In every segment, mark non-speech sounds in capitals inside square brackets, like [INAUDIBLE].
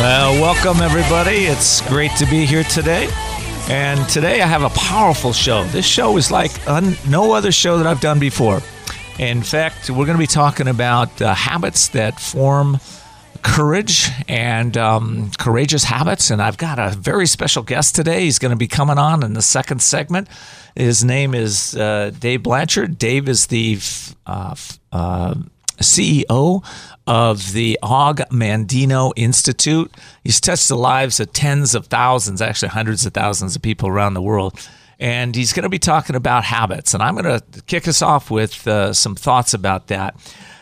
Well, welcome everybody. It's great to be here today. And today I have a powerful show. This show is like un- no other show that I've done before. In fact, we're going to be talking about uh, habits that form courage and um, courageous habits. And I've got a very special guest today. He's going to be coming on in the second segment. His name is uh, Dave Blanchard. Dave is the uh, uh CEO of the Og Mandino Institute. He's touched the lives of tens of thousands, actually hundreds of thousands of people around the world. And he's going to be talking about habits. And I'm going to kick us off with uh, some thoughts about that.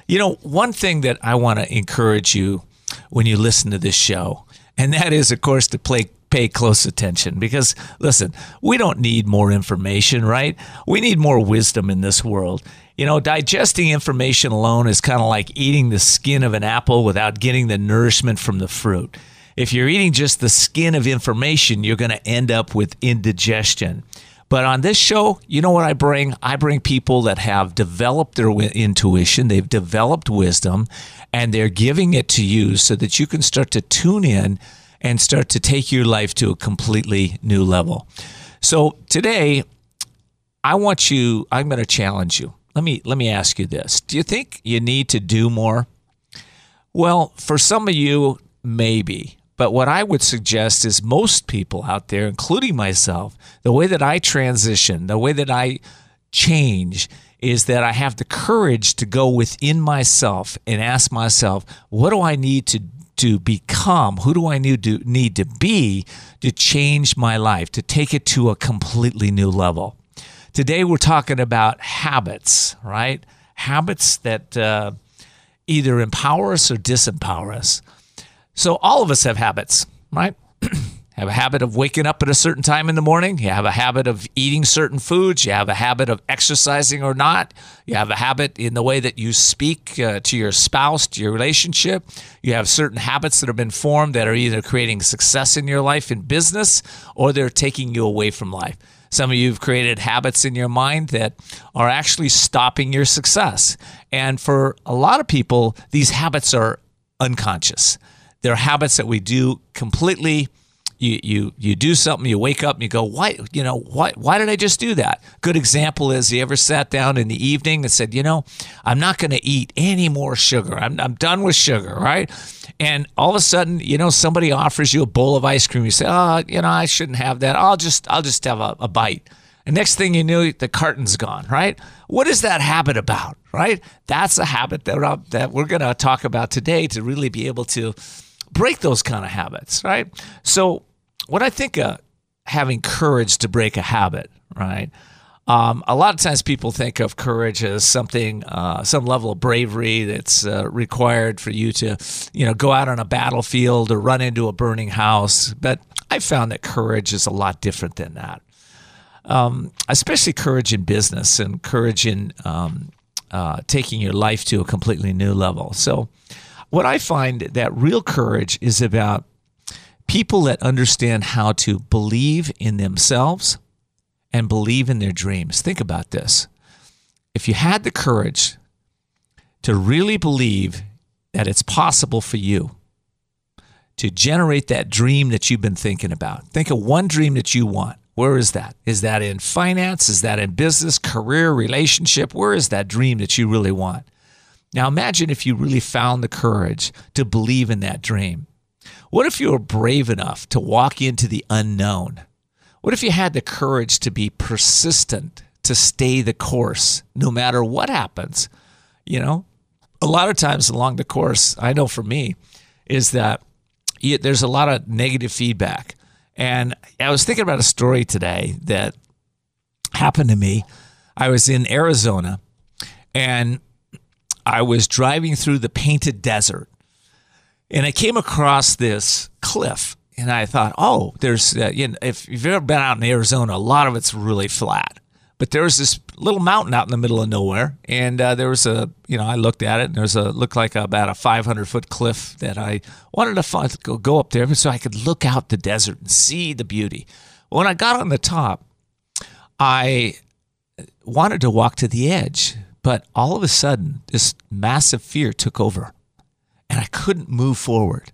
You know, one thing that I want to encourage you when you listen to this show, and that is, of course, to play pay close attention because listen, we don't need more information, right? We need more wisdom in this world. You know, digesting information alone is kind of like eating the skin of an apple without getting the nourishment from the fruit. If you're eating just the skin of information, you're going to end up with indigestion. But on this show, you know what I bring? I bring people that have developed their intuition, they've developed wisdom, and they're giving it to you so that you can start to tune in and start to take your life to a completely new level. So today, I want you, I'm going to challenge you let me let me ask you this. Do you think you need to do more? Well, for some of you maybe. But what I would suggest is most people out there, including myself, the way that I transition, the way that I change is that I have the courage to go within myself and ask myself, what do I need to to become? Who do I need to need to be to change my life, to take it to a completely new level? Today we're talking about habits, right? Habits that uh, either empower us or disempower us. So all of us have habits, right? [CLEARS THROAT] have a habit of waking up at a certain time in the morning. You have a habit of eating certain foods. You have a habit of exercising or not. You have a habit in the way that you speak uh, to your spouse, to your relationship. You have certain habits that have been formed that are either creating success in your life in business or they're taking you away from life. Some of you have created habits in your mind that are actually stopping your success. And for a lot of people, these habits are unconscious. They're habits that we do completely you you you do something, you wake up and you go, why you know why why did I just do that? Good example is you ever sat down in the evening and said, you know, I'm not going to eat any more sugar. I'm I'm done with sugar, right? And all of a sudden, you know, somebody offers you a bowl of ice cream. You say, oh, you know, I shouldn't have that. I'll just I'll just have a, a bite. And next thing you knew, the carton's gone, right? What is that habit about, right? That's a habit that, uh, that we're going to talk about today to really be able to break those kind of habits, right? So what I think of having courage to break a habit, right? Um, a lot of times people think of courage as something, uh, some level of bravery that's uh, required for you to, you know, go out on a battlefield or run into a burning house. But I found that courage is a lot different than that. Um, especially courage in business and courage in um, uh, taking your life to a completely new level. So, what I find that real courage is about people that understand how to believe in themselves and believe in their dreams. Think about this. If you had the courage to really believe that it's possible for you to generate that dream that you've been thinking about, think of one dream that you want. Where is that? Is that in finance? Is that in business, career, relationship? Where is that dream that you really want? Now imagine if you really found the courage to believe in that dream. What if you were brave enough to walk into the unknown? What if you had the courage to be persistent, to stay the course no matter what happens? You know, a lot of times along the course, I know for me, is that there's a lot of negative feedback. And I was thinking about a story today that happened to me. I was in Arizona and I was driving through the painted desert And I came across this cliff and I thought, oh, there's, uh, you know, if you've ever been out in Arizona, a lot of it's really flat. But there was this little mountain out in the middle of nowhere, and uh, there was a, you know, I looked at it, and there's a looked like about a 500 foot cliff that I wanted to find, go go up there so I could look out the desert and see the beauty. When I got on the top, I wanted to walk to the edge, but all of a sudden, this massive fear took over, and I couldn't move forward.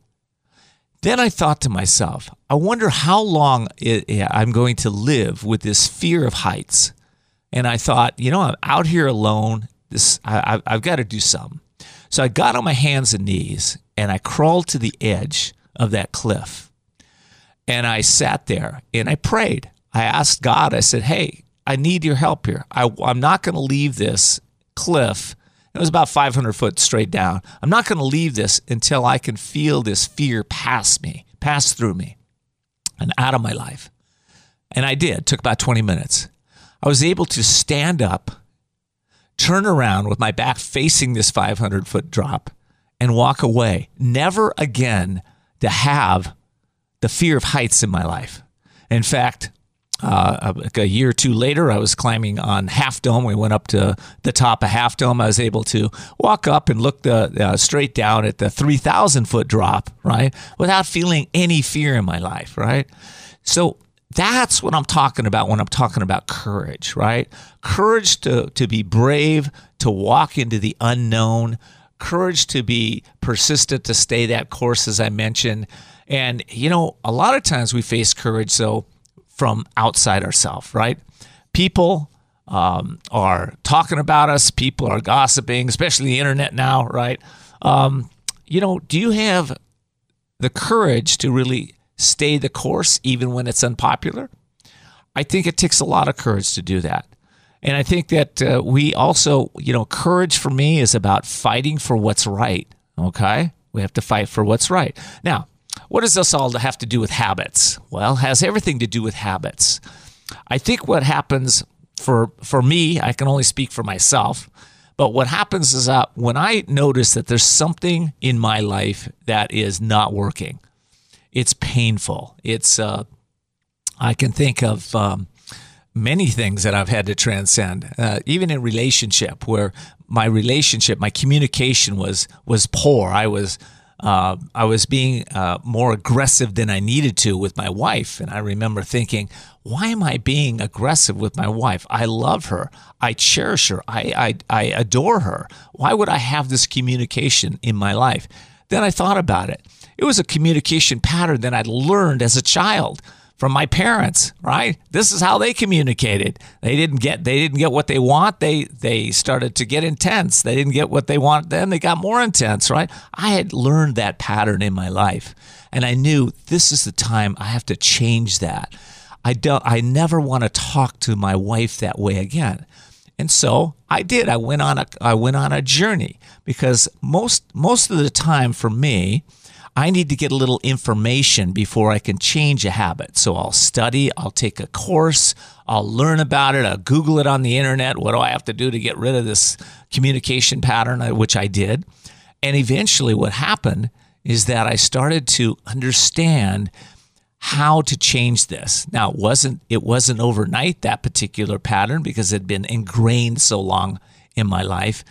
Then I thought to myself, I wonder how long I'm going to live with this fear of heights. And I thought, you know, I'm out here alone. This I, I've got to do something. So I got on my hands and knees and I crawled to the edge of that cliff. And I sat there and I prayed. I asked God, I said, Hey, I need your help here. I, I'm not going to leave this cliff it was about 500 foot straight down. I'm not going to leave this until I can feel this fear pass me, pass through me, and out of my life. And I did. It took about 20 minutes. I was able to stand up, turn around with my back facing this 500 foot drop, and walk away. Never again to have the fear of heights in my life. In fact, uh, a year or two later, I was climbing on Half Dome. We went up to the top of Half Dome. I was able to walk up and look the, uh, straight down at the 3,000 foot drop, right, without feeling any fear in my life, right? So that's what I'm talking about when I'm talking about courage, right? Courage to, to be brave, to walk into the unknown, courage to be persistent, to stay that course, as I mentioned. And, you know, a lot of times we face courage, so from outside ourselves, right? People um, are talking about us, people are gossiping, especially the internet now, right? Um, you know, do you have the courage to really stay the course even when it's unpopular? I think it takes a lot of courage to do that. And I think that uh, we also, you know, courage for me is about fighting for what's right. Okay. We have to fight for what's right. Now, what does this all have to do with habits? Well, has everything to do with habits. I think what happens for for me, I can only speak for myself, but what happens is that when I notice that there's something in my life that is not working, it's painful. It's uh, I can think of um, many things that I've had to transcend, uh, even in relationship where my relationship, my communication was was poor. I was uh, I was being uh, more aggressive than I needed to with my wife. And I remember thinking, why am I being aggressive with my wife? I love her. I cherish her. I, I, I adore her. Why would I have this communication in my life? Then I thought about it. It was a communication pattern that I'd learned as a child from my parents, right? This is how they communicated. They didn't get they didn't get what they want. They they started to get intense. They didn't get what they want, then they got more intense, right? I had learned that pattern in my life. And I knew this is the time I have to change that. I don't I never want to talk to my wife that way again. And so I did. I went on a I went on a journey because most most of the time for me, I need to get a little information before I can change a habit. So I'll study, I'll take a course, I'll learn about it, I'll Google it on the internet. What do I have to do to get rid of this communication pattern, uh, which I did? And eventually, what happened is that I started to understand how to change this. Now, it wasn't it wasn't overnight that particular pattern because it had been ingrained so long in my life.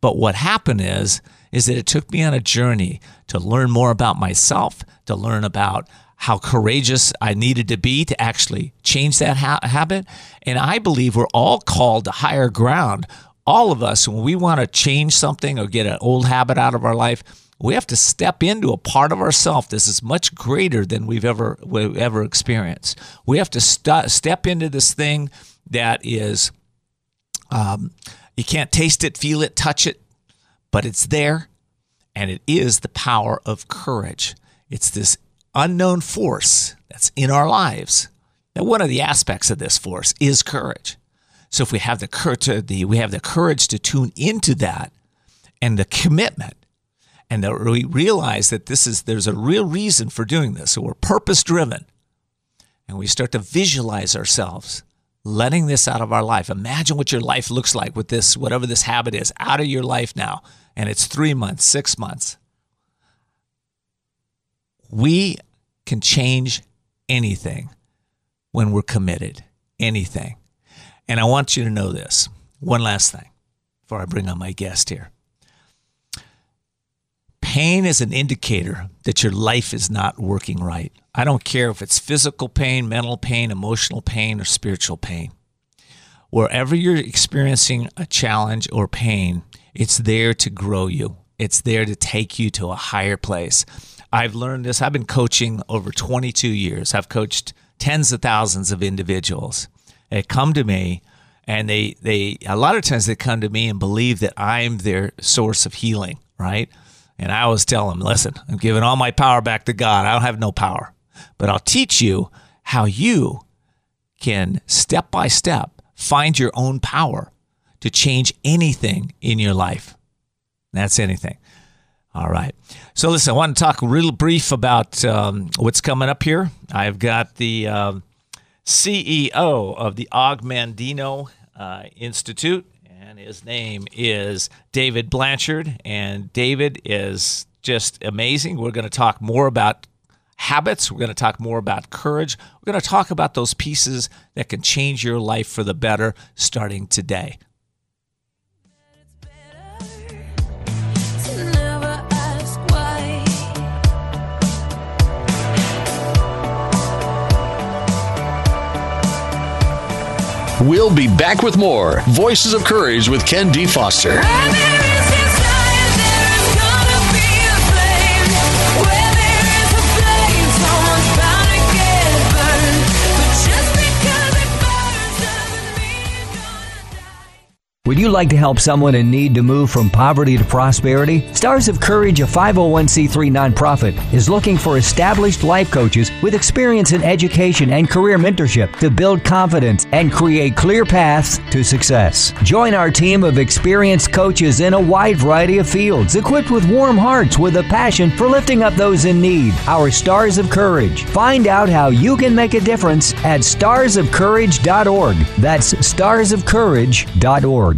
But what happened is is that it took me on a journey to learn more about myself, to learn about how courageous I needed to be to actually change that ha- habit. And I believe we're all called to higher ground. All of us, when we want to change something or get an old habit out of our life, we have to step into a part of ourself that is much greater than we've ever we've ever experienced. We have to st- step into this thing that is um, you can't taste it, feel it, touch it, but it's there and it is the power of courage. It's this unknown force that's in our lives. Now, one of the aspects of this force is courage. So if we have the courage, the, we have the courage to tune into that and the commitment, and that we realize that this is there's a real reason for doing this. So we're purpose driven, and we start to visualize ourselves letting this out of our life. Imagine what your life looks like with this, whatever this habit is, out of your life now. And it's three months, six months. we can change anything when we're committed. Anything. And I want you to know this. One last thing before I bring on my guest here. Pain is an indicator that your life is not working right. I don't care if it's physical pain, mental pain, emotional pain, or spiritual pain. Wherever you're experiencing a challenge or pain, it's there to grow you. It's there to take you to a higher place. I've learned this. I've been coaching over 22 years. I've coached tens of thousands of individuals. They come to me and they they a lot of times they come to me and believe that I'm their source of healing, right? And I always tell them, listen, I'm giving all my power back to God. I don't have no power. But I'll teach you how you can step by step find your own power to change anything in your life. That's anything. All right. So, listen, I want to talk real brief about um, what's coming up here. I've got the um, CEO of the Og Mandino uh, Institute, and his name is David Blanchard. And David is just amazing. We're going to talk more about habits. We're going to talk more about courage. We're going to talk about those pieces that can change your life for the better starting today. We'll be back with more Voices of Courage with Ken D. Foster. Would you like to help someone in need to move from poverty to prosperity? Stars of Courage, a 501c3 nonprofit, is looking for established life coaches with experience in education and career mentorship to build confidence and create clear paths to success. Join our team of experienced coaches in a wide variety of fields, equipped with warm hearts with a passion for lifting up those in need. Our Stars of Courage. Find out how you can make a difference at starsofcourage.org. That's starsofcourage.org.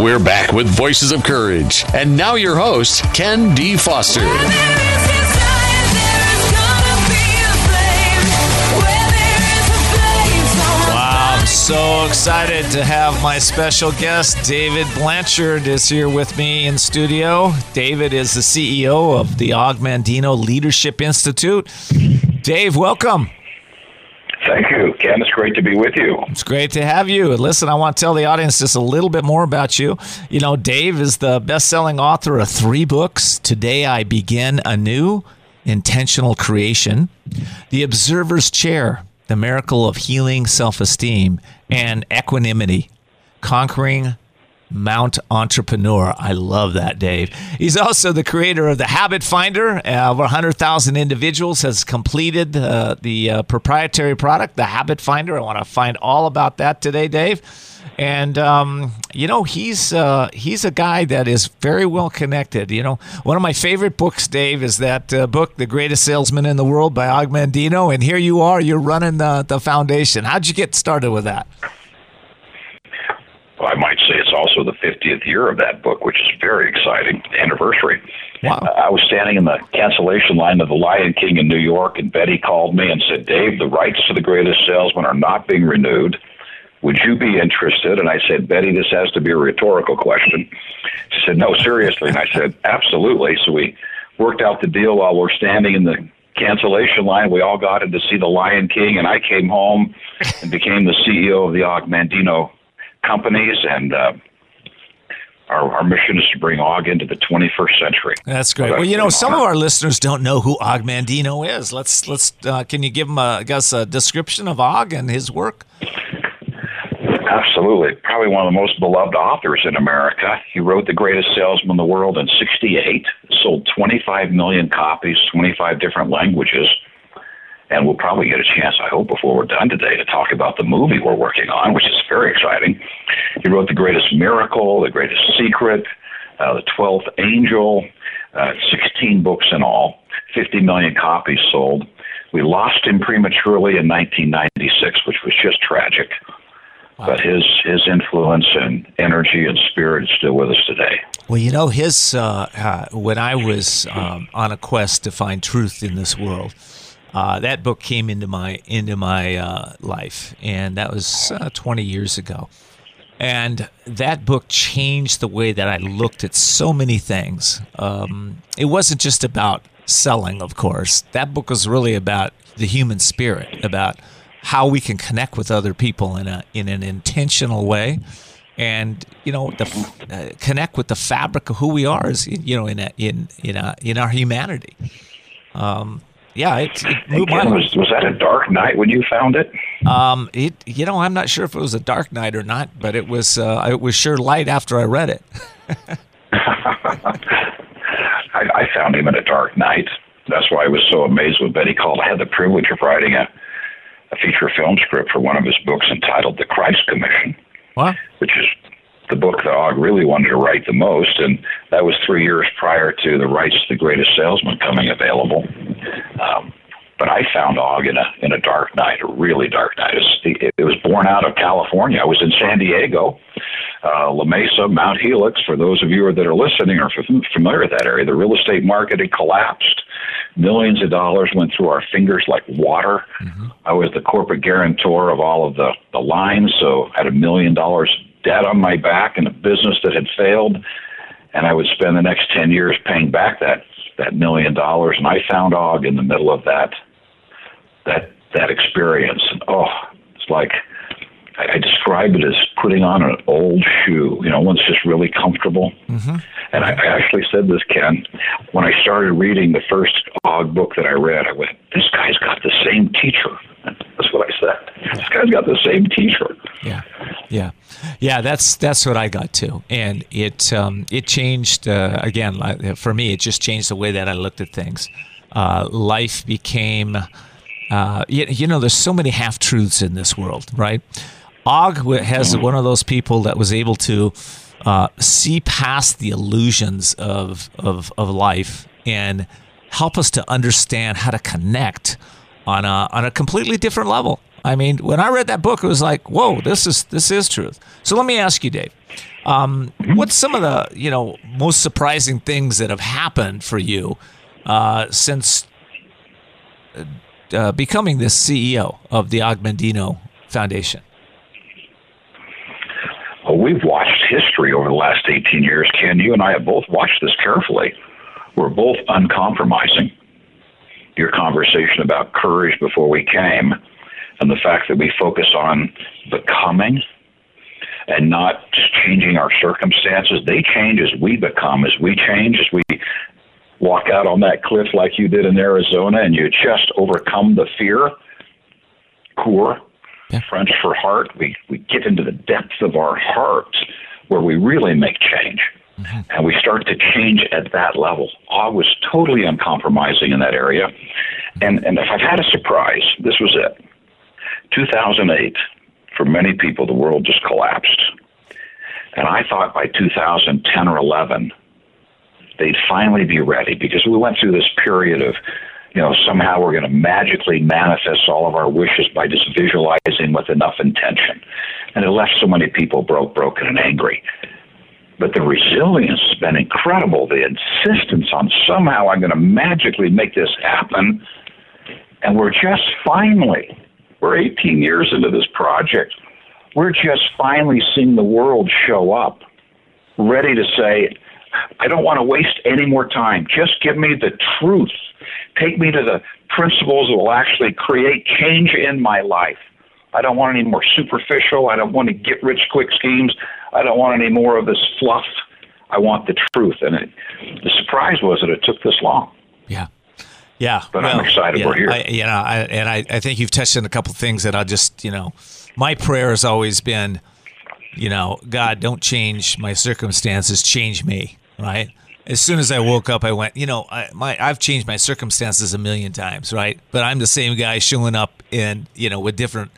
We're back with Voices of Courage. And now your host, Ken D. Foster. Wow, I'm so excited to have my special guest, David Blanchard, is here with me in studio. David is the CEO of the Og Mandino Leadership Institute. Dave, welcome. Thank you, Ken. It's great to be with you. It's great to have you. Listen, I want to tell the audience just a little bit more about you. You know, Dave is the best selling author of three books Today I Begin Anew, Intentional Creation, The Observer's Chair, The Miracle of Healing Self Esteem, and Equanimity, Conquering Mount Entrepreneur. I love that, Dave. He's also the creator of the Habit Finder. Uh, over 100,000 individuals has completed uh, the uh, proprietary product, the Habit Finder. I want to find all about that today, Dave. And um, you know he's uh, he's a guy that is very well connected. You know, one of my favorite books, Dave, is that uh, book, "The Greatest Salesman in the World" by Og Mandino. And here you are, you're running the the foundation. How'd you get started with that? Well, I might also the 50th year of that book, which is very exciting anniversary. Wow. I was standing in the cancellation line of the Lion King in New York, and Betty called me and said, Dave, the rights to the greatest salesman are not being renewed. Would you be interested? And I said, Betty, this has to be a rhetorical question. She said, No, seriously. And I said, Absolutely. So we worked out the deal while we're standing in the cancellation line. We all got in to see The Lion King, and I came home and became the CEO of the Og Mandino companies. And uh, our, our mission is to bring Og into the 21st century. That's great. Well, you know, some of our listeners don't know who Og Mandino is. Let's let's. Uh, can you give them, a, I guess, a description of Og and his work? Absolutely. Probably one of the most beloved authors in America. He wrote The Greatest Salesman in the World in 68, sold 25 million copies, 25 different languages. And we'll probably get a chance, I hope, before we're done today to talk about the movie we're working on, which is very exciting. He wrote The Greatest Miracle, The Greatest Secret, uh, The Twelfth Angel, uh, 16 books in all, 50 million copies sold. We lost him prematurely in 1996, which was just tragic. Wow. But his his influence and energy and spirit is still with us today. Well, you know, his uh, uh, when I was um, on a quest to find truth in this world, uh, that book came into my into my uh, life, and that was uh, 20 years ago. And that book changed the way that I looked at so many things. Um, it wasn't just about selling, of course. That book was really about the human spirit, about how we can connect with other people in a in an intentional way and you know the, uh, connect with the fabric of who we are as you know in a, in in a, in our humanity um, yeah it, it moved my was, was that a dark night when you found it? Um, it you know I'm not sure if it was a dark night or not but it was uh, it was sure light after I read it. [LAUGHS] I, I found him in a dark night. That's why I was so amazed when Betty called. I had the privilege of writing a a feature film script for one of his books entitled The Christ Commission, what? which is the book that Og really wanted to write the most, and that was three years prior to the rights to The Greatest Salesman coming available. Um, but I found Og in a in a dark night, a really dark night. It, was born out of California. I was in San Diego, uh, La Mesa, Mount Helix. For those of you that are listening or familiar with that area, the real estate market had collapsed. Millions of dollars went through our fingers like water. Mm-hmm. I was the corporate guarantor of all of the, the lines, so I had a million dollars debt on my back and a business that had failed. And I would spend the next 10 years paying back that, that million dollars. And I found Og in the middle of that, that, that experience. And oh, it's like I, I describe it as putting on an old shoe. You know, one's just really comfortable. Mm-hmm. And I, I actually said this, Ken, when I started reading the first Og book that I read. I went, "This guy's got the same teacher." That's what I said. This guy's got the same teacher. Yeah, yeah, yeah. That's that's what I got too, and it um, it changed uh, again for me. It just changed the way that I looked at things. Uh, life became. Uh, you, you, know, there's so many half truths in this world, right? Og has one of those people that was able to uh, see past the illusions of, of, of life and help us to understand how to connect on a, on a completely different level. I mean, when I read that book, it was like, whoa, this is this is truth. So let me ask you, Dave, um, what's some of the you know most surprising things that have happened for you uh, since uh, becoming the CEO of the Og Mandino Foundation? Well, we've watched history over the last 18 years. Ken, you and I have both watched this carefully. We're both uncompromising. Your conversation about courage before we came, and the fact that we focus on becoming and not just changing our circumstances. They change as we become, as we change, as we walk out on that cliff like you did in Arizona and you just overcome the fear. Coeur yeah. French for heart. We we get into the depths of our hearts where we really make change. Mm-hmm. And we start to change at that level. I was totally uncompromising in that area. And and if I've had a surprise, this was it. 2008, for many people, the world just collapsed. And I thought by 2010 or 11, they'd finally be ready because we went through this period of you know, somehow we're going to magically manifest all of our wishes by just visualizing with enough intention. And it left so many people broke, broken, and angry. But the resilience has been incredible. The insistence on somehow I'm going to magically make this happen. And we're just finally, we're 18 years into this project, we're just finally seeing the world show up, ready to say, I don't want to waste any more time. Just give me the truth. Take me to the principles that will actually create change in my life. I don't want any more superficial. I don't want to get rich quick schemes. I don't want any more of this fluff. I want the truth. And it, the surprise was that it took this long. Yeah. But well, I'm excited yeah, we're here. I, you know, I, and I, I think you've touched on a couple things that I'll just, you know, my prayer has always been, you know, God, don't change my circumstances, change me, right? As soon as I woke up, I went, you know, I, my I've changed my circumstances a million times, right? But I'm the same guy showing up in, you know, with different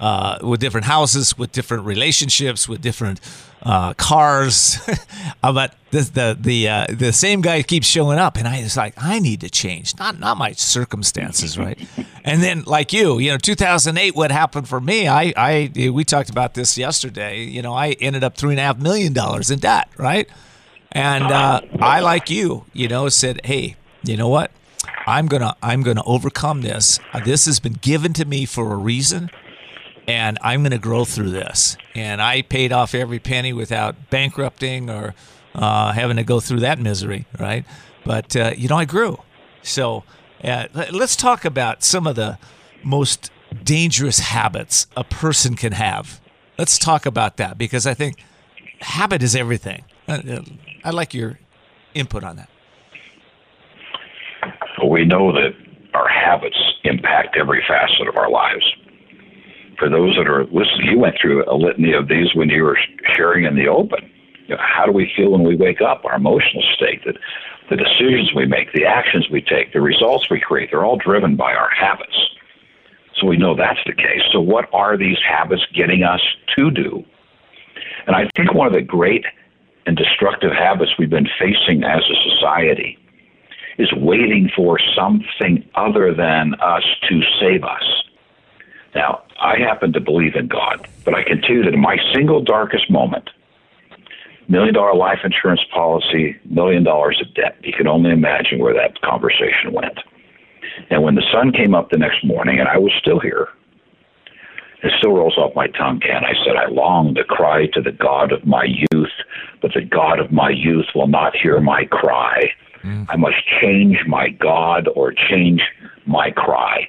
uh, with different houses, with different relationships, with different uh, cars. [LAUGHS] but the the the, uh, the same guy keeps showing up, and I was like, I need to change, not not my circumstances, right? [LAUGHS] and then, like you, you know, 2008, what happened for me? I I we talked about this yesterday. You know, I ended up three and a half million dollars in debt, right? And uh, I, like you, you know, said, hey, you know what? I'm gonna I'm gonna overcome this. This has been given to me for a reason and I'm going to grow through this. And I paid off every penny without bankrupting or uh, having to go through that misery, right? But uh, you know, I grew. So uh, let's talk about some of the most dangerous habits a person can have. Let's talk about that because I think habit is everything. Uh, uh, I'd like your input on that. We know that our habits impact every facet of our lives for those that are listening, you went through a litany of these when you were sharing in the open. You know, how do we feel when we wake up? Our emotional state, that the decisions we make, the actions we take, the results we create, they're all driven by our habits. So we know that's the case. So what are these habits getting us to do? And I think one of the great and destructive habits we've been facing as a society is waiting for something other than us to save us. Now, I happen to believe in God, but I can tell you that in my single darkest moment, million dollar life insurance policy, million dollars of debt, you can only imagine where that conversation went. And when the sun came up the next morning and I was still here, it still rolls off my tongue, Ken. I said, I long to cry to the God of my youth, but the God of my youth will not hear my cry. Mm. I must change my God or change my cry.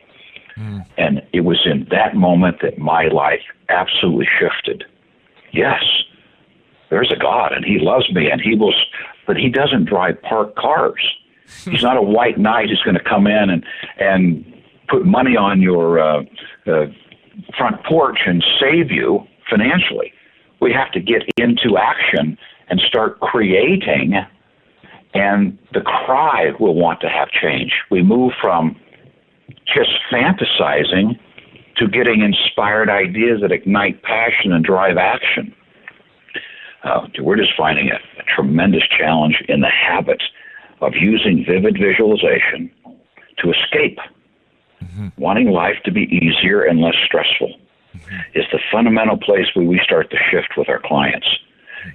Mm. And it was in that moment that my life absolutely shifted. Yes, there's a God and He loves me and He will, but He doesn't drive parked cars. [LAUGHS] He's not a white knight who's going to come in and, and put money on your uh, uh, front porch and save you financially. We have to get into action and start creating, and the cry will want to have change. We move from just fantasizing to getting inspired ideas that ignite passion and drive action. Uh, we're just finding a, a tremendous challenge in the habit of using vivid visualization to escape. Mm-hmm. Wanting life to be easier and less stressful mm-hmm. is the fundamental place where we start to shift with our clients.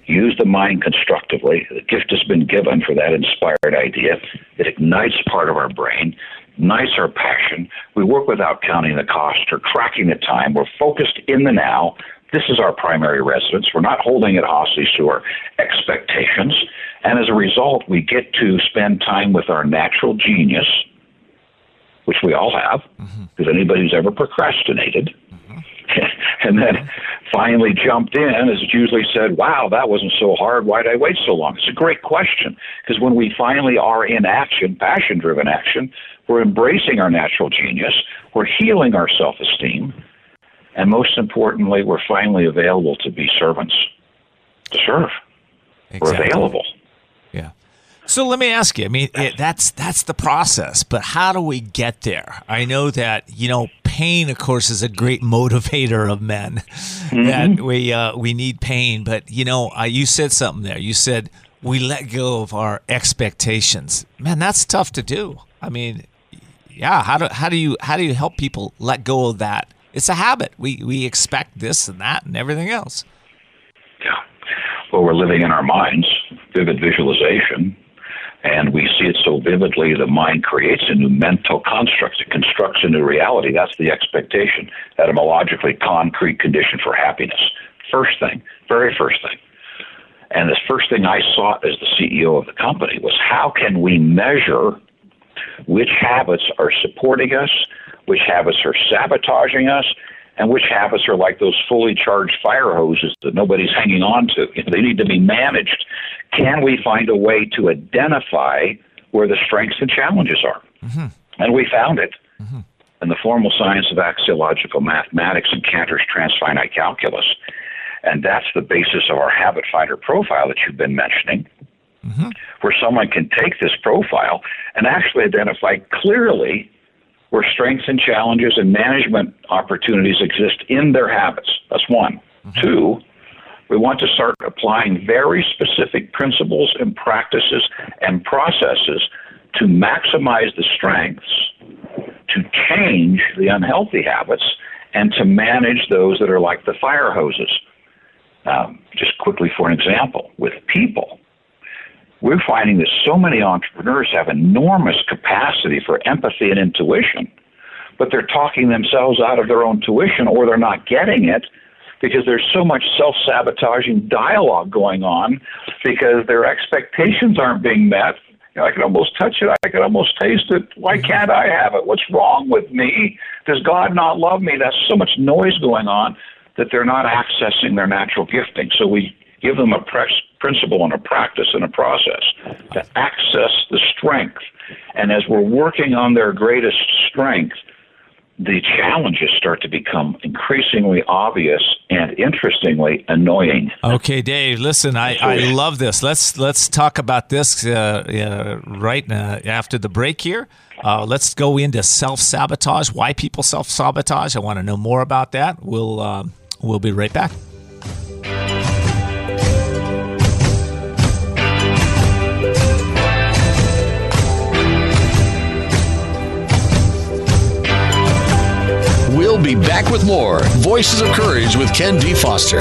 Use the mind constructively. The gift has been given for that inspired idea. It ignites part of our brain our passion. We work without counting the cost or tracking the time. We're focused in the now. This is our primary residence. We're not holding it hostage to our expectations. And as a result, we get to spend time with our natural genius, which we all have, mm-hmm. because anybody who's ever procrastinated, mm-hmm. [LAUGHS] and then finally jumped in has usually said, Wow, that wasn't so hard. Why did I wait so long? It's a great question because when we finally are in action, passion driven action, we're embracing our natural genius, we're healing our self esteem, and most importantly, we're finally available to be servants, to serve. Exactly. We're available. Yeah. So let me ask you. I mean, it, that's that's the process, but how do we get there? I know that you know pain, of course, is a great [LAUGHS] motivator of men. Mm-hmm. That we uh, we need pain, but you know, uh, you said something there. You said we let go of our expectations. Man, that's tough to do. I mean, yeah, how do how do you how do you help people let go of that? It's a habit. We we expect this and that and everything else. Yeah. Well, we're living in our minds, vivid visualization, and we see it so vividly, the mind creates a new mental construct. It constructs a new reality. That's the expectation, etymologically concrete condition for happiness. First thing, very first thing. And the first thing I sought as the CEO of the company was how can we measure which habits are supporting us, which habits are sabotaging us, and which habits are like those fully charged fire hoses that nobody's hanging on to. They need to be managed. Can we find a way to identify where the strengths and challenges are? Mm-hmm. And we found it. Mm-hmm. In the formal science of axiological mathematics and Cantor's transfinite calculus. And that's the basis of our habit finder profile that you've been mentioning, mm-hmm. where someone can take this profile and actually identify clearly where strengths and challenges and management opportunities exist in their habits. That's one. Mm-hmm. Two, we want to start applying very specific principles and practices and processes to maximize the strengths, to change the unhealthy habits, and to manage those that are like the fire hoses. Um, just quickly, for an example, with people, we're finding that so many entrepreneurs have enormous capacity for empathy and intuition, but they're talking themselves out of their own tuition or they're not getting it because there's so much self sabotaging dialogue going on because their expectations aren't being met. You know, I can almost touch it. I can almost taste it. Why can't I have it? What's wrong with me? Does God not love me? There's so much noise going on that they're not accessing their natural gifting. So we give them a principle and a practice and a process to access the strength. And as we're working on their greatest strength, the challenges start to become increasingly obvious and interestingly annoying. Okay, Dave. Listen, I, I love this. Let's let's talk about this uh, uh, right uh, after the break here. Uh, let's go into self sabotage. Why people self sabotage? I want to know more about that. We'll uh, we'll be right back. We'll be back with more Voices of Courage with Ken D. Foster.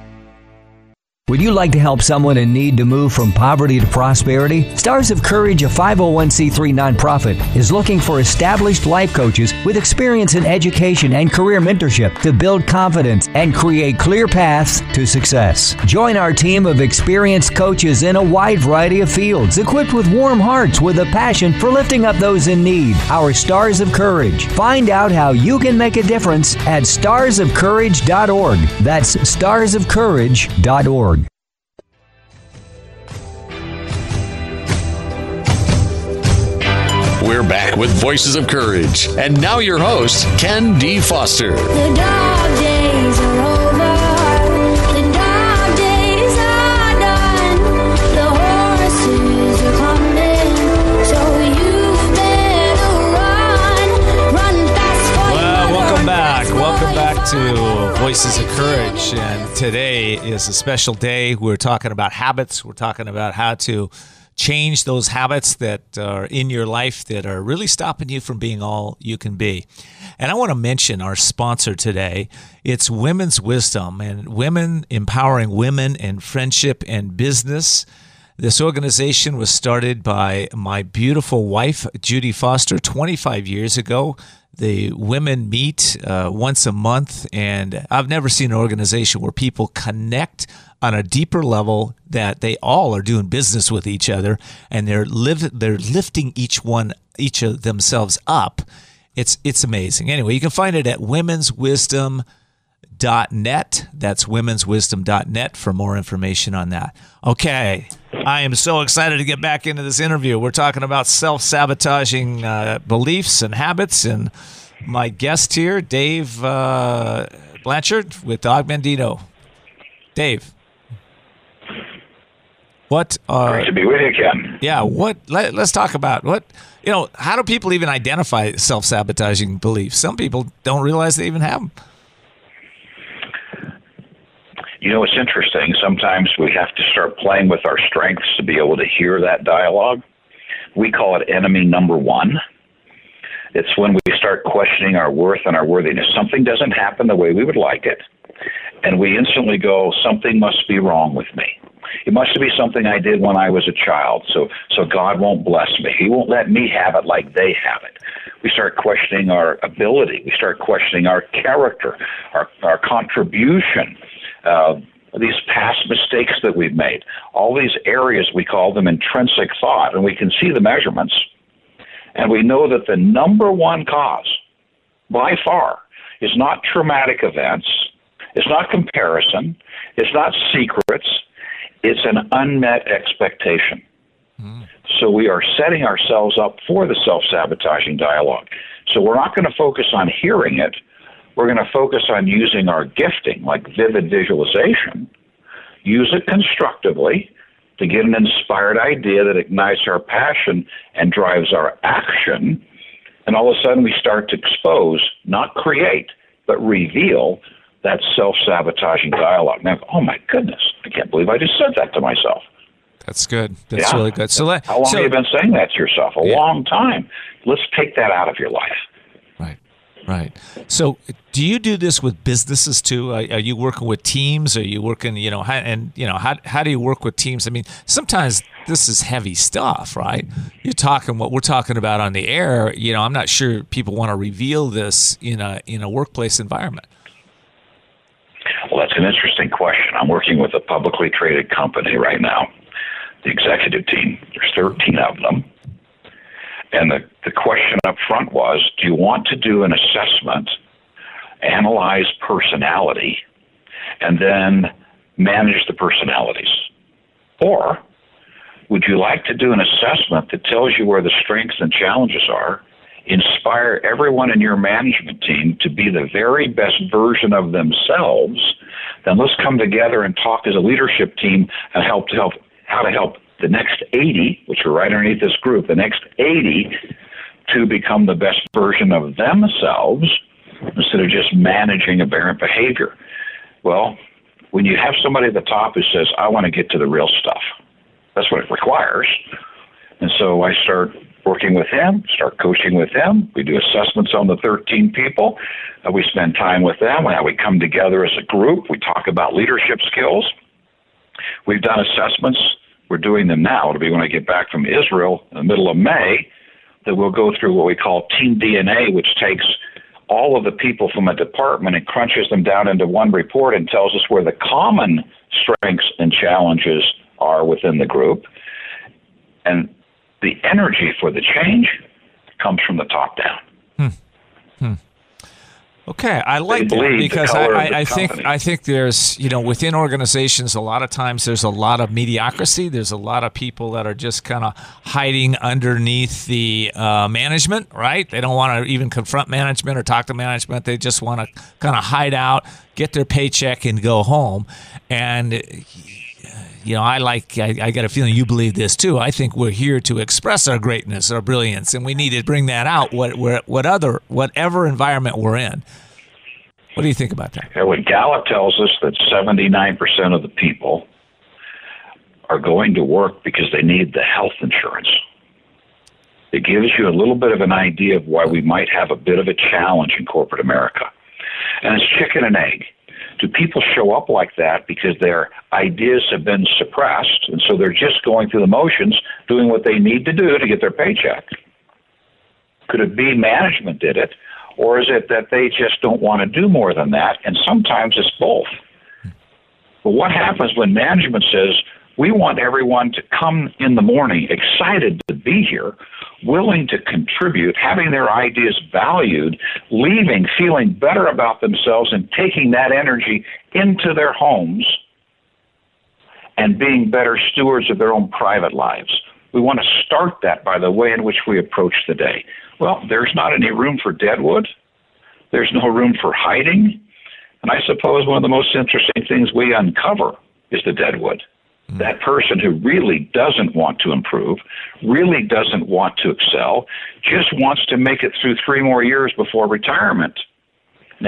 Would you like to help someone in need to move from poverty to prosperity? Stars of Courage, a 501c3 nonprofit, is looking for established life coaches with experience in education and career mentorship to build confidence and create clear paths to success. Join our team of experienced coaches in a wide variety of fields, equipped with warm hearts with a passion for lifting up those in need. Our Stars of Courage. Find out how you can make a difference at starsofcourage.org. That's starsofcourage.org. We're back with Voices of Courage. And now your host, Ken D. Foster. The dog days are over. The dog days are done. The horses are coming. So you better run. Run fast Well, welcome back. Welcome back to Voices of Courage. And today is a special day. We're talking about habits. We're talking about how to change those habits that are in your life that are really stopping you from being all you can be. And I want to mention our sponsor today. It's Women's Wisdom and women empowering women in friendship and business. This organization was started by my beautiful wife, Judy Foster, 25 years ago. The women meet uh, once a month, and I've never seen an organization where people connect on a deeper level that they all are doing business with each other and they're live they're lifting each one each of themselves up. It's it's amazing. Anyway, you can find it at womenswisdom.net. That's womenswisdom.net for more information on that. Okay, I am so excited to get back into this interview. We're talking about self sabotaging uh, beliefs and habits, and my guest here, Dave uh, Blanchard with Og Mandino. Dave. What are Great to be with you, Ken? Yeah, what? Let, us talk about what you know. How do people even identify self-sabotaging beliefs? Some people don't realize they even have them. You know, it's interesting. Sometimes we have to start playing with our strengths to be able to hear that dialogue. We call it enemy number one. It's when we start questioning our worth and our worthiness. Something doesn't happen the way we would like it, and we instantly go, "Something must be wrong with me." It must be something I did when I was a child. So so God won't bless me. He won't let me have it like they have it. We start questioning our ability. We start questioning our character, our our contribution. Uh, these past mistakes that we've made, all these areas we call them intrinsic thought, and we can see the measurements, and we know that the number one cause, by far, is not traumatic events, it's not comparison, it's not secrets, it's an unmet expectation. Mm. So we are setting ourselves up for the self sabotaging dialogue. So we're not going to focus on hearing it. We're going to focus on using our gifting, like vivid visualization, use it constructively to get an inspired idea that ignites our passion and drives our action. And all of a sudden, we start to expose, not create, but reveal that self sabotaging dialogue. Now, oh my goodness, I can't believe I just said that to myself. That's good. That's yeah. really good. So, let, how long so, have you been saying that to yourself? A yeah. long time. Let's take that out of your life. Right. So, do you do this with businesses too? Are, are, you working with teams? Are you working, you know, how, and you know, how how do you work with teams? I mean, sometimes this is heavy stuff, right? You're talking what we're talking about on the air. You know, I'm not sure people want to reveal this in a in a workplace environment. Well, that's an interesting question. I'm working with a publicly traded company right now, the executive team. There's 13 of them. And the, the question up front was do you want to do an assessment, analyze personality, and then manage the personalities? Or would you like to do an assessment that tells you where the strengths and challenges are inspire everyone in your management team to be the very best version of themselves, then let's come together and talk as a leadership team and help to help how to help the next 80, which are right underneath this group, the next 80 to become the best version of themselves instead of just managing aberrant behavior. Well, when you have somebody at the top who says, I want to get to the real stuff, that's what it requires. And so I start working with him, start coaching with him. We do assessments on the 13 people. Uh, we spend time with them. Now we come together as a group. We talk about leadership skills. We've done assessments. We're doing them now. It'll be when I get back from Israel in the middle of May that we'll go through what we call Team DNA, which takes all of the people from a department and crunches them down into one report and tells us where the common strengths and challenges are within the group. And the energy for the change comes from the top down. Hmm. Hmm. Okay, I like that because I, I, I think I think there's you know within organizations a lot of times there's a lot of mediocrity. There's a lot of people that are just kind of hiding underneath the uh, management, right? They don't want to even confront management or talk to management. They just want to kind of hide out, get their paycheck, and go home. And you know, I like, I, I, got a feeling you believe this too. I think we're here to express our greatness, our brilliance, and we need to bring that out, what, what other, whatever environment we're in. What do you think about that? Yeah, what Gallup tells us that 79% of the people are going to work because they need the health insurance. It gives you a little bit of an idea of why we might have a bit of a challenge in corporate America. And it's chicken and egg Do people show up like that because their ideas have been suppressed and so they're just going through the motions, doing what they need to do to get their paycheck? Could it be management did it? Or is it that they just don't want to do more than that? And sometimes it's both. But what happens when management says, we want everyone to come in the morning excited to be here, willing to contribute, having their ideas valued, leaving feeling better about themselves and taking that energy into their homes and being better stewards of their own private lives. We want to start that by the way in which we approach the day. Well, there's not any room for deadwood. There's no room for hiding. And I suppose one of the most interesting things we uncover is the deadwood. That person who really doesn't want to improve, really doesn't want to excel, just wants to make it through three more years before retirement.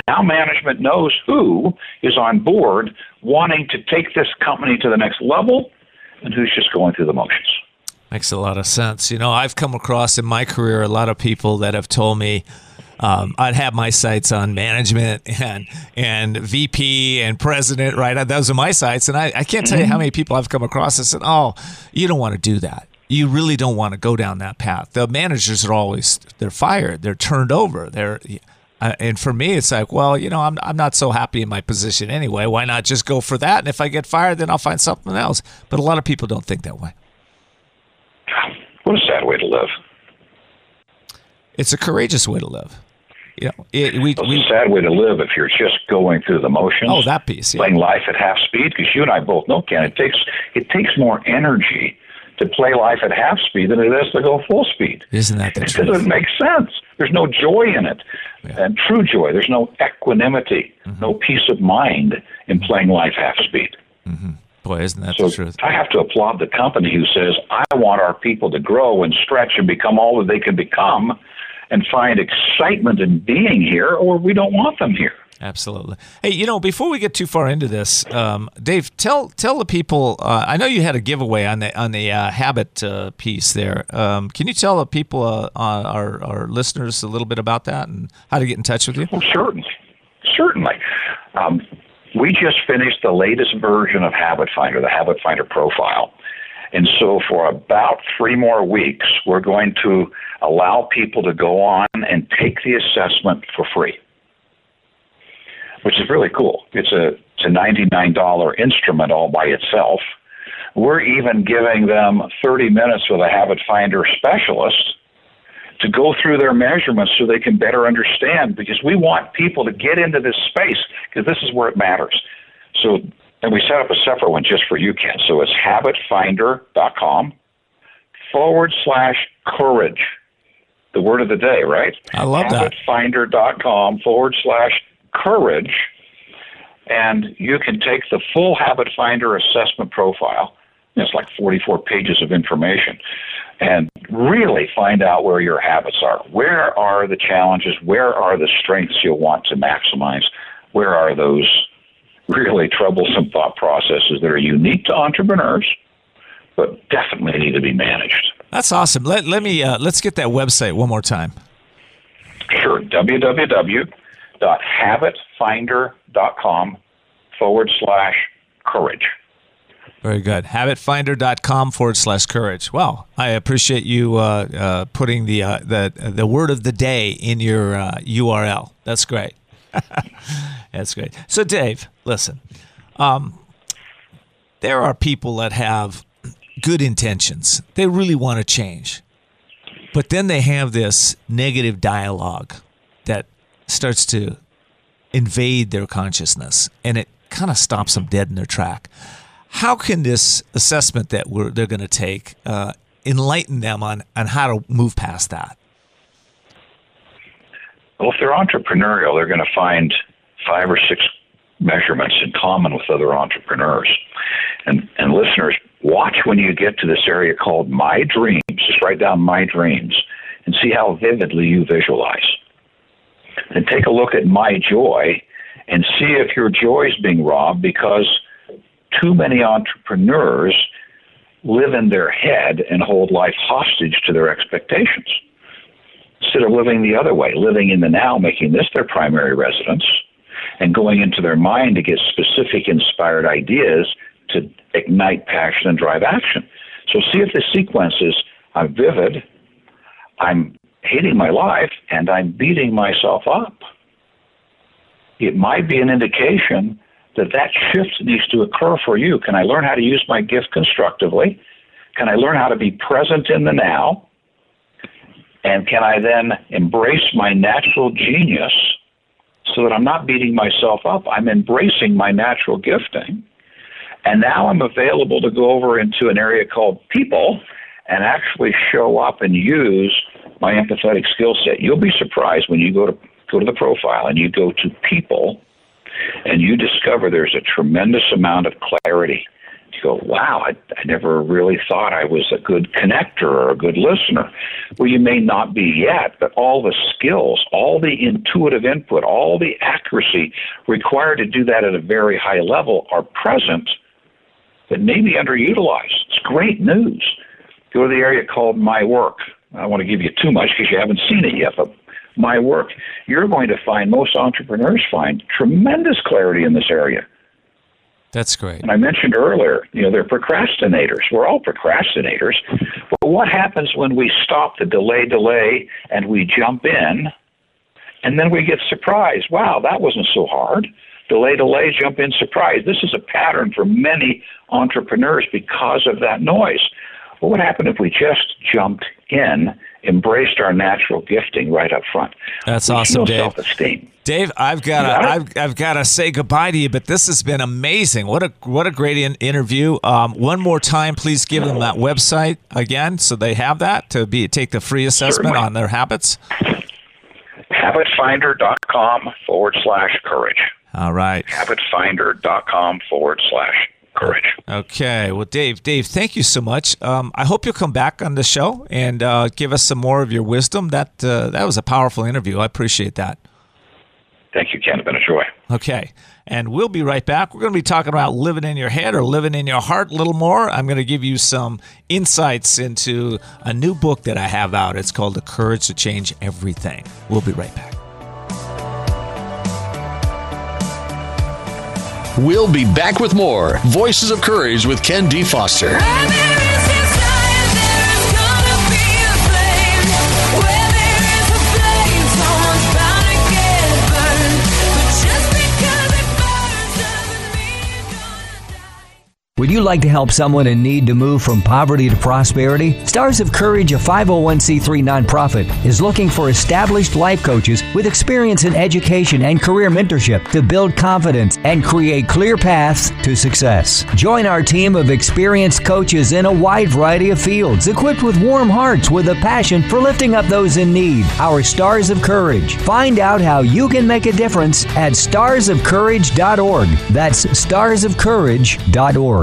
Now management knows who is on board wanting to take this company to the next level and who's just going through the motions. Makes a lot of sense. You know, I've come across in my career a lot of people that have told me, um, I'd have my sights on management [LAUGHS] and and VP and president, right? Those are my sights, and I, I can't tell you how mm-hmm. many people I've come across that said, "Oh, you don't want to do that. You really don't want to go down that path." The managers are always they're fired, they're turned over, they're. Uh, and for me, it's like, well, you know, I'm I'm not so happy in my position anyway. Why not just go for that? And if I get fired, then I'll find something else. But a lot of people don't think that way. What a sad way to live. It's a courageous way to live. You know, it, we, it's we, a sad way to live if you're just going through the motions. Oh, that piece, yeah. playing life at half speed. Because you and I both know, Ken, it takes it takes more energy to play life at half speed than it is to go full speed. Isn't that the it truth? Doesn't make sense. There's no joy in it, yeah. and true joy. There's no equanimity, mm-hmm. no peace of mind in playing life half speed. Mm-hmm. Boy, isn't that so the truth? I have to applaud the company who says, I want our people to grow and stretch and become all that they can become and find excitement in being here, or we don't want them here. Absolutely. Hey, you know, before we get too far into this, um, Dave, tell tell the people. Uh, I know you had a giveaway on the on the uh, habit uh, piece there. Um, can you tell the people, uh, our our listeners, a little bit about that and how to get in touch with you? Well, certainly, certainly. Um, we just finished the latest version of Habit Finder, the Habit Finder profile. And so, for about three more weeks, we're going to allow people to go on and take the assessment for free, which is really cool. It's a, it's a $99 instrument all by itself. We're even giving them 30 minutes with a Habit Finder specialist to go through their measurements so they can better understand because we want people to get into this space because this is where it matters. So, and we set up a separate one just for you, Ken. So it's habitfinder.com forward slash courage. The word of the day, right? I love that. Habitfinder.com forward slash courage. And you can take the full Habit Finder assessment profile. It's like 44 pages of information and really find out where your habits are. Where are the challenges? Where are the strengths you'll want to maximize? Where are those really troublesome thought processes that are unique to entrepreneurs, but definitely need to be managed? That's awesome. Let, let me uh, let's get that website one more time. Sure. www.habitfinder.com forward slash courage. Very good. Habitfinder.com forward slash courage. Well, I appreciate you uh, uh, putting the, uh, the the word of the day in your URL. Uh, That's great. [LAUGHS] That's great. So, Dave, listen. Um, there are people that have good intentions. They really want to change. But then they have this negative dialogue that starts to invade their consciousness and it kind of stops them dead in their track. How can this assessment that we're, they're going to take uh, enlighten them on, on how to move past that? Well, if they're entrepreneurial, they're going to find five or six measurements in common with other entrepreneurs. And, and listeners, watch when you get to this area called My Dreams. Just write down My Dreams and see how vividly you visualize. And take a look at My Joy and see if your joy is being robbed because too many entrepreneurs live in their head and hold life hostage to their expectations. Instead of living the other way, living in the now, making this their primary residence, and going into their mind to get specific inspired ideas to ignite passion and drive action. So see if the sequence is I'm vivid, I'm hating my life, and I'm beating myself up. It might be an indication that that shift needs to occur for you. Can I learn how to use my gift constructively? Can I learn how to be present in the now? And can I then embrace my natural genius so that I'm not beating myself up? I'm embracing my natural gifting. And now I'm available to go over into an area called people and actually show up and use my empathetic skill set. You'll be surprised when you go to go to the profile and you go to people and you discover there's a tremendous amount of clarity. Go, wow, I, I never really thought I was a good connector or a good listener. Well, you may not be yet, but all the skills, all the intuitive input, all the accuracy required to do that at a very high level are present that may be underutilized. It's great news. Go to the area called My Work. I don't want to give you too much because you haven't seen it yet, but my work, you're going to find most entrepreneurs find tremendous clarity in this area. That's great. And I mentioned earlier, you know, they're procrastinators. We're all procrastinators. But what happens when we stop the delay, delay, and we jump in, and then we get surprised? Wow, that wasn't so hard. Delay, delay, jump in, surprise. This is a pattern for many entrepreneurs because of that noise. What would happen if we just jumped in embraced our natural gifting right up front. That's we awesome, Dave. Self-esteem. Dave, I've got to, I've, I've got to say goodbye to you, but this has been amazing. What a what a great in- interview. Um, one more time, please give them that website again, so they have that to be take the free assessment Certainly. on their habits. Habitfinder.com forward slash courage. All right. Habitfinder.com forward slash courage. Okay. Well, Dave, Dave, thank you so much. Um, I hope you'll come back on the show and uh, give us some more of your wisdom. That uh, that was a powerful interview. I appreciate that. Thank you, Ken. It's been a joy. Okay. And we'll be right back. We're going to be talking about living in your head or living in your heart a little more. I'm going to give you some insights into a new book that I have out. It's called The Courage to Change Everything. We'll be right back. We'll be back with more Voices of Courage with Ken D. Foster. Would you like to help someone in need to move from poverty to prosperity? Stars of Courage, a 501c3 nonprofit, is looking for established life coaches with experience in education and career mentorship to build confidence and create clear paths to success. Join our team of experienced coaches in a wide variety of fields, equipped with warm hearts with a passion for lifting up those in need. Our Stars of Courage. Find out how you can make a difference at starsofcourage.org. That's starsofcourage.org.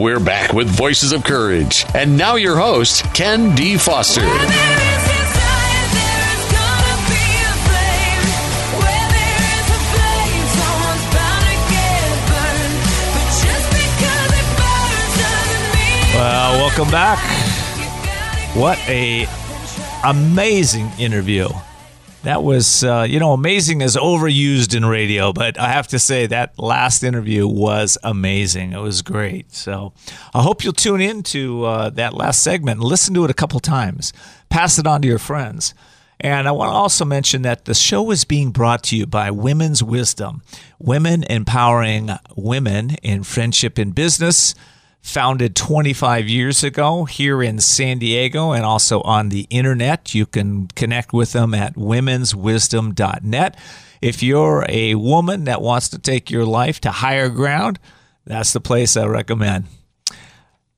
We're back with Voices of Courage. And now your host, Ken D. Foster. Well, welcome back. What a amazing interview. That was, uh, you know, amazing is overused in radio, but I have to say that last interview was amazing. It was great. So I hope you'll tune in to uh, that last segment listen to it a couple times. Pass it on to your friends. And I want to also mention that the show is being brought to you by Women's Wisdom, women empowering women in friendship and business founded 25 years ago here in San Diego and also on the internet. You can connect with them at womenswisdom.net. If you're a woman that wants to take your life to higher ground, that's the place I recommend.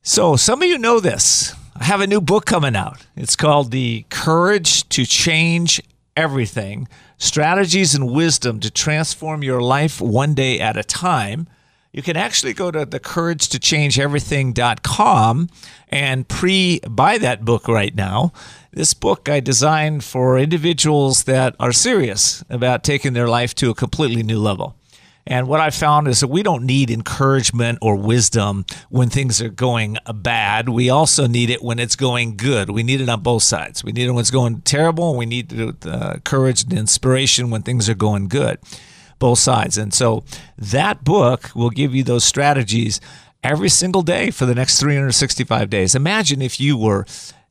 So, some of you know this. I have a new book coming out. It's called The Courage to Change Everything Strategies and Wisdom to Transform Your Life One Day at a Time you can actually go to thecouragetochangeeverything.com and pre buy that book right now. This book I designed for individuals that are serious about taking their life to a completely new level. And what I found is that we don't need encouragement or wisdom when things are going bad. We also need it when it's going good. We need it on both sides. We need it when it's going terrible. and We need the courage and inspiration when things are going good both sides. And so that book will give you those strategies every single day for the next 365 days. Imagine if you were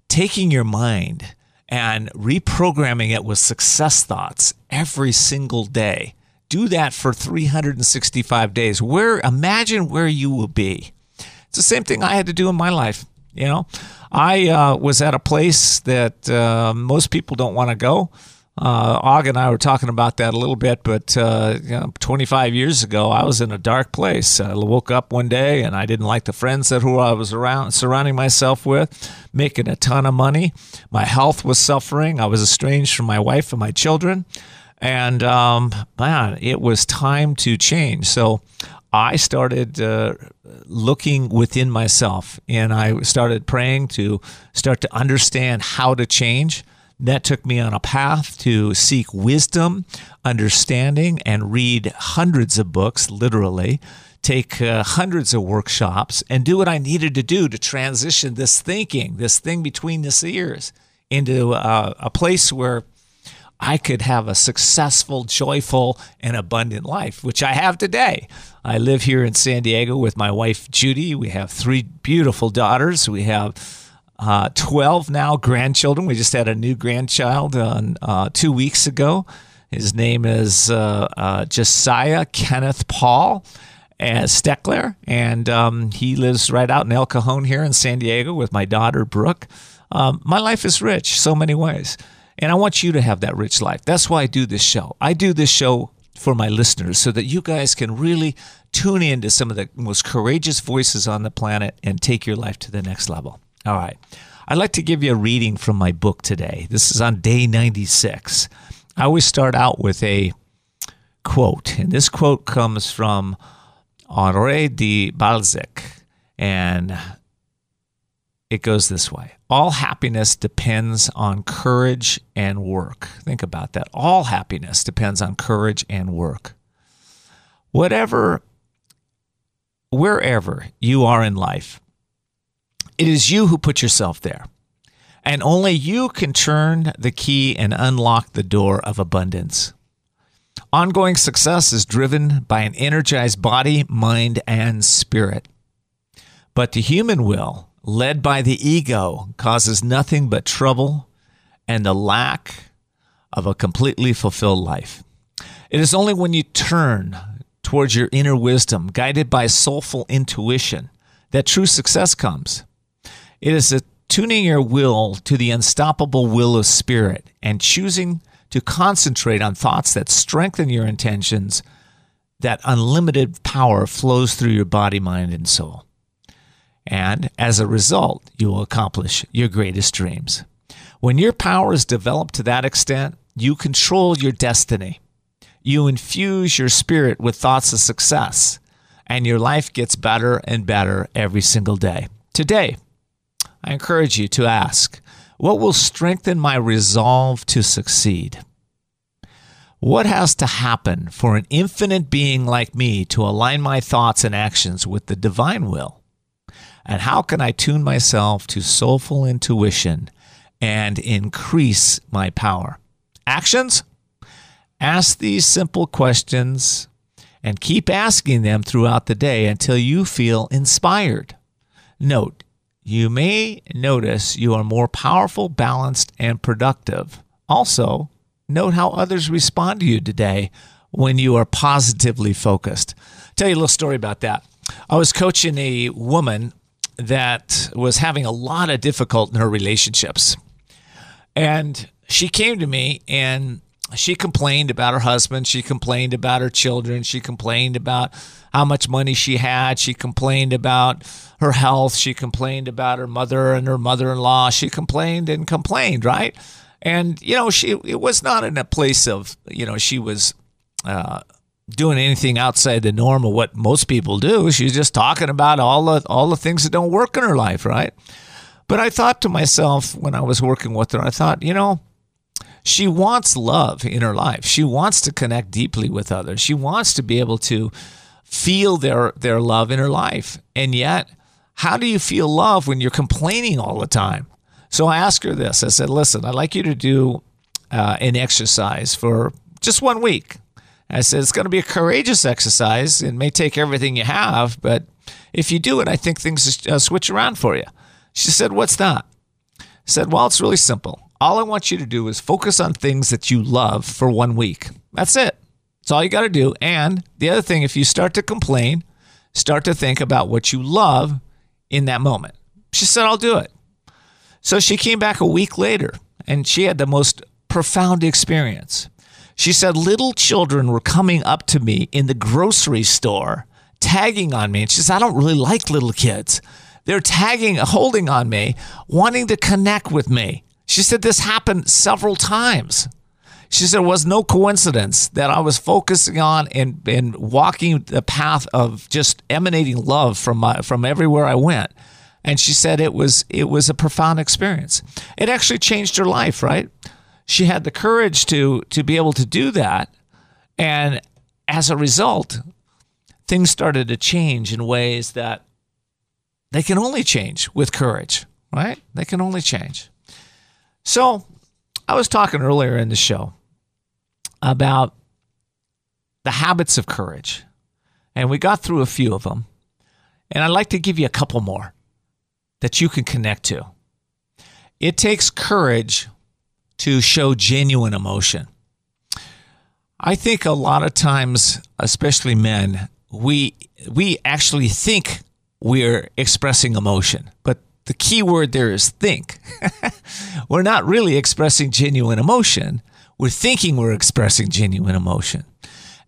taking your mind and reprogramming it with success thoughts every single day. Do that for 365 days. Where imagine where you will be. It's the same thing I had to do in my life. You know, I uh, was at a place that uh, most people don't want to go. Uh, Og and I were talking about that a little bit, but uh, you know, 25 years ago, I was in a dark place. I woke up one day and I didn't like the friends that who I was around, surrounding myself with, making a ton of money. My health was suffering. I was estranged from my wife and my children, and um, man, it was time to change. So I started uh, looking within myself, and I started praying to start to understand how to change that took me on a path to seek wisdom, understanding, and read hundreds of books, literally, take uh, hundreds of workshops, and do what I needed to do to transition this thinking, this thing between the ears, into uh, a place where I could have a successful, joyful, and abundant life, which I have today. I live here in San Diego with my wife, Judy. We have three beautiful daughters. We have uh, 12 now grandchildren. We just had a new grandchild on, uh, two weeks ago. His name is uh, uh Josiah Kenneth Paul as Steckler, and um, he lives right out in El Cajon here in San Diego with my daughter, Brooke. Um, my life is rich so many ways, and I want you to have that rich life. That's why I do this show. I do this show for my listeners so that you guys can really tune in to some of the most courageous voices on the planet and take your life to the next level. All right. I'd like to give you a reading from my book today. This is on day 96. I always start out with a quote, and this quote comes from Henri de Balzac, and it goes this way All happiness depends on courage and work. Think about that. All happiness depends on courage and work. Whatever, wherever you are in life, it is you who put yourself there. And only you can turn the key and unlock the door of abundance. Ongoing success is driven by an energized body, mind, and spirit. But the human will, led by the ego, causes nothing but trouble and the lack of a completely fulfilled life. It is only when you turn towards your inner wisdom, guided by soulful intuition, that true success comes. It is tuning your will to the unstoppable will of spirit and choosing to concentrate on thoughts that strengthen your intentions. That unlimited power flows through your body, mind, and soul. And as a result, you will accomplish your greatest dreams. When your power is developed to that extent, you control your destiny. You infuse your spirit with thoughts of success, and your life gets better and better every single day. Today, I encourage you to ask what will strengthen my resolve to succeed? What has to happen for an infinite being like me to align my thoughts and actions with the divine will? And how can I tune myself to soulful intuition and increase my power? Actions? Ask these simple questions and keep asking them throughout the day until you feel inspired. Note, you may notice you are more powerful, balanced, and productive. Also, note how others respond to you today when you are positively focused. I'll tell you a little story about that. I was coaching a woman that was having a lot of difficulty in her relationships. And she came to me and she complained about her husband. She complained about her children. She complained about how much money she had. She complained about her health. She complained about her mother and her mother in law. She complained and complained, right? And, you know, she it was not in a place of, you know, she was uh, doing anything outside the norm of what most people do. She's just talking about all the all the things that don't work in her life, right? But I thought to myself when I was working with her, I thought, you know, she wants love in her life. She wants to connect deeply with others. She wants to be able to feel their their love in her life. And yet, how do you feel love when you're complaining all the time? So I asked her this. I said, "Listen, I'd like you to do uh, an exercise for just one week. I said, it's going to be a courageous exercise. It may take everything you have, but if you do it, I think things uh, switch around for you. She said, What's that? I said, Well, it's really simple. All I want you to do is focus on things that you love for one week. That's it. That's all you got to do. And the other thing, if you start to complain, start to think about what you love in that moment. She said, I'll do it. So she came back a week later and she had the most profound experience. She said little children were coming up to me in the grocery store, tagging on me. And she says, I don't really like little kids. They're tagging, holding on me, wanting to connect with me. She said this happened several times. She said it was no coincidence that I was focusing on and, and walking the path of just emanating love from my from everywhere I went. And she said it was it was a profound experience. It actually changed her life, right? she had the courage to to be able to do that and as a result things started to change in ways that they can only change with courage right they can only change so i was talking earlier in the show about the habits of courage and we got through a few of them and i'd like to give you a couple more that you can connect to it takes courage to show genuine emotion. I think a lot of times, especially men, we we actually think we're expressing emotion, but the key word there is think. [LAUGHS] we're not really expressing genuine emotion. We're thinking we're expressing genuine emotion.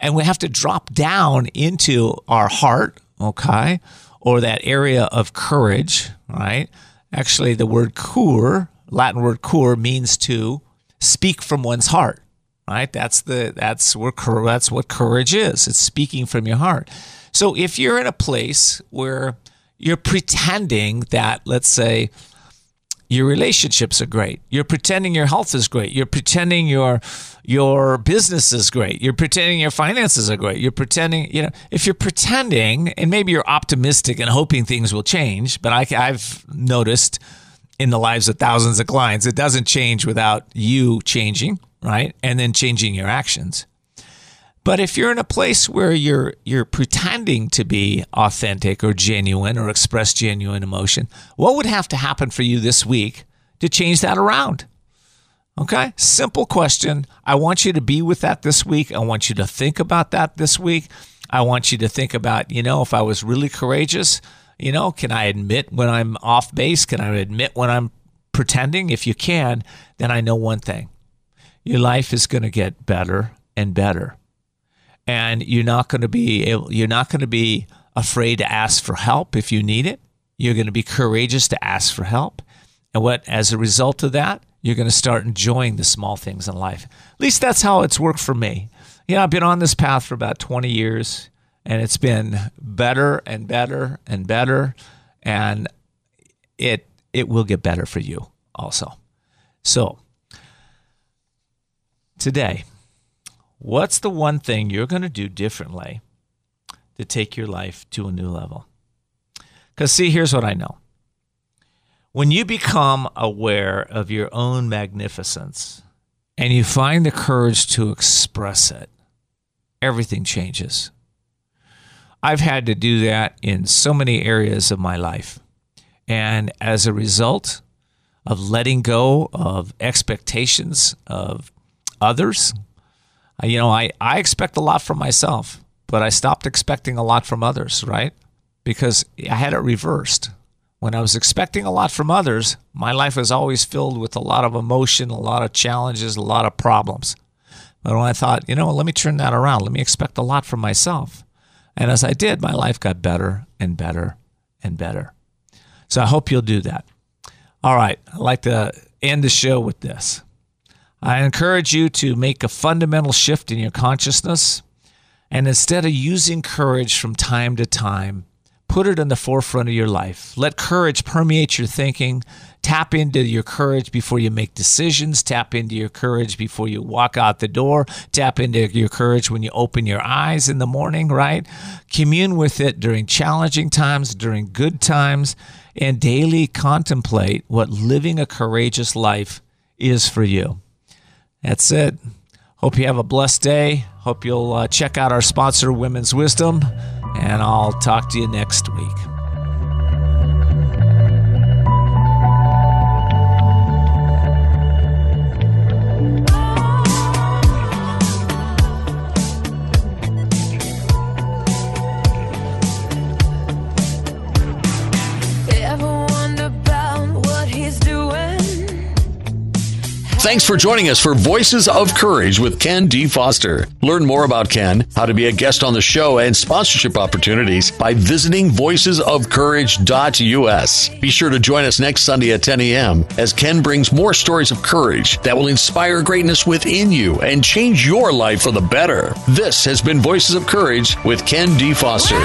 And we have to drop down into our heart, okay, or that area of courage, right? Actually, the word coeur, Latin word coeur, means to speak from one's heart right that's the that's where that's what courage is it's speaking from your heart so if you're in a place where you're pretending that let's say your relationships are great you're pretending your health is great you're pretending your your business is great you're pretending your finances are great you're pretending you know if you're pretending and maybe you're optimistic and hoping things will change but I, i've noticed in the lives of thousands of clients. It doesn't change without you changing, right? And then changing your actions. But if you're in a place where you're you're pretending to be authentic or genuine or express genuine emotion, what would have to happen for you this week to change that around? Okay? Simple question. I want you to be with that this week. I want you to think about that this week. I want you to think about, you know, if I was really courageous, you know, can I admit when I'm off base? Can I admit when I'm pretending? If you can, then I know one thing your life is going to get better and better. And you're not going to be able, you're not going to be afraid to ask for help if you need it. You're going to be courageous to ask for help. And what as a result of that, you're going to start enjoying the small things in life. At least that's how it's worked for me. You know, I've been on this path for about 20 years and it's been better and better and better and it it will get better for you also so today what's the one thing you're going to do differently to take your life to a new level because see here's what i know when you become aware of your own magnificence and you find the courage to express it, everything changes. I've had to do that in so many areas of my life. And as a result of letting go of expectations of others, you know, I, I expect a lot from myself, but I stopped expecting a lot from others, right? Because I had it reversed. When I was expecting a lot from others, my life was always filled with a lot of emotion, a lot of challenges, a lot of problems. But when I thought, you know, let me turn that around, let me expect a lot from myself. And as I did, my life got better and better and better. So I hope you'll do that. All right, I'd like to end the show with this. I encourage you to make a fundamental shift in your consciousness and instead of using courage from time to time, put it in the forefront of your life. Let courage permeate your thinking. Tap into your courage before you make decisions. Tap into your courage before you walk out the door. Tap into your courage when you open your eyes in the morning, right? Commune with it during challenging times, during good times, and daily contemplate what living a courageous life is for you. That's it. Hope you have a blessed day. Hope you'll uh, check out our sponsor, Women's Wisdom, and I'll talk to you next week. Thanks for joining us for Voices of Courage with Ken D. Foster. Learn more about Ken, how to be a guest on the show, and sponsorship opportunities by visiting voicesofcourage.us. Be sure to join us next Sunday at 10 a.m. as Ken brings more stories of courage that will inspire greatness within you and change your life for the better. This has been Voices of Courage with Ken D. Foster.